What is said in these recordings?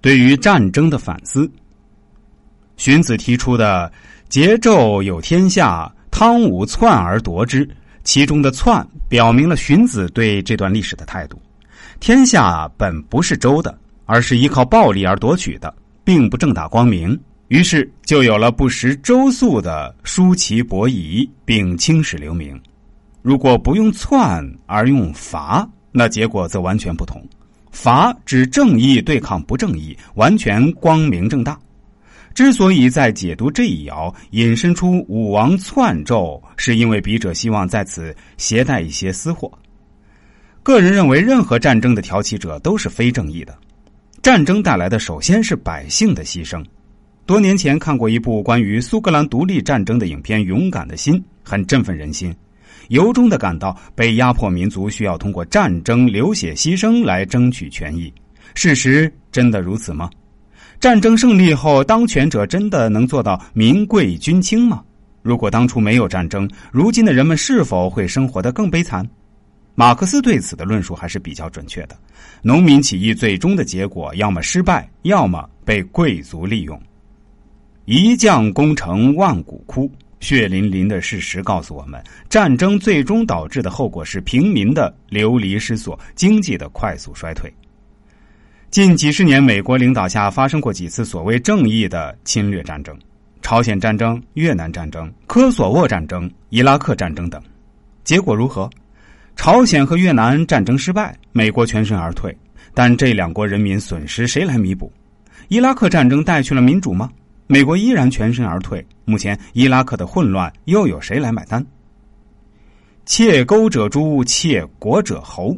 对于战争的反思。荀子提出的“桀纣有天下，汤武篡而夺之”，其中的“篡”表明了荀子对这段历史的态度。天下本不是周的，而是依靠暴力而夺取的，并不正大光明。于是就有了不识周粟的叔齐伯夷，并青史留名。如果不用篡而用伐，那结果则完全不同。伐指正义对抗不正义，完全光明正大。之所以在解读这一爻引申出武王篡纣，是因为笔者希望在此携带一些私货。个人认为，任何战争的挑起者都是非正义的。战争带来的首先是百姓的牺牲。多年前看过一部关于苏格兰独立战争的影片《勇敢的心》，很振奋人心，由衷的感到被压迫民族需要通过战争流血牺牲来争取权益。事实真的如此吗？战争胜利后，当权者真的能做到民贵君轻吗？如果当初没有战争，如今的人们是否会生活的更悲惨？马克思对此的论述还是比较准确的。农民起义最终的结果，要么失败，要么被贵族利用。一将功成万骨枯，血淋淋的事实告诉我们，战争最终导致的后果是平民的流离失所，经济的快速衰退。近几十年，美国领导下发生过几次所谓正义的侵略战争：朝鲜战争、越南战争、科索沃战争、伊拉克战争等。结果如何？朝鲜和越南战争失败，美国全身而退。但这两国人民损失谁来弥补？伊拉克战争带去了民主吗？美国依然全身而退。目前伊拉克的混乱又有谁来买单？窃钩者诛，窃国者侯。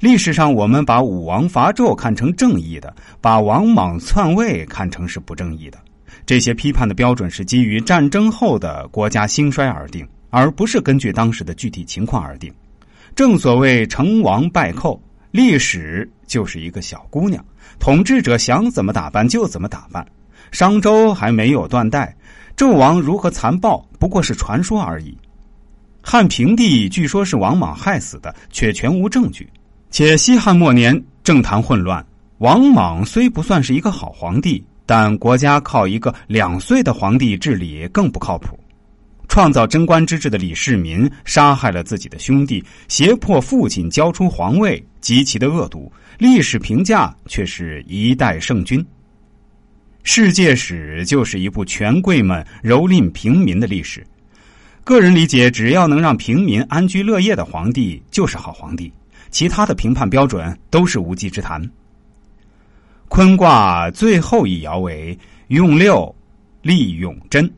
历史上，我们把武王伐纣看成正义的，把王莽篡位看成是不正义的。这些批判的标准是基于战争后的国家兴衰而定，而不是根据当时的具体情况而定。正所谓成王败寇，历史就是一个小姑娘，统治者想怎么打扮就怎么打扮。商周还没有断代，纣王如何残暴不过是传说而已。汉平帝据说是王莽害死的，却全无证据。且西汉末年政坛混乱，王莽虽不算是一个好皇帝，但国家靠一个两岁的皇帝治理更不靠谱。创造贞观之治的李世民杀害了自己的兄弟，胁迫父亲交出皇位，极其的恶毒。历史评价却是一代圣君。世界史就是一部权贵们蹂躏平民的历史。个人理解，只要能让平民安居乐业的皇帝，就是好皇帝。其他的评判标准都是无稽之谈。坤卦最后一爻为用六，利用贞，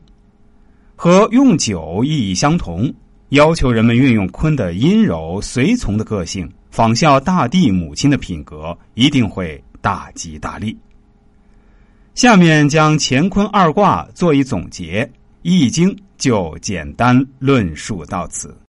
和用九意义相同，要求人们运用坤的阴柔随从的个性，仿效大地母亲的品格，一定会大吉大利。下面将乾坤二卦做一总结，《易经》就简单论述到此。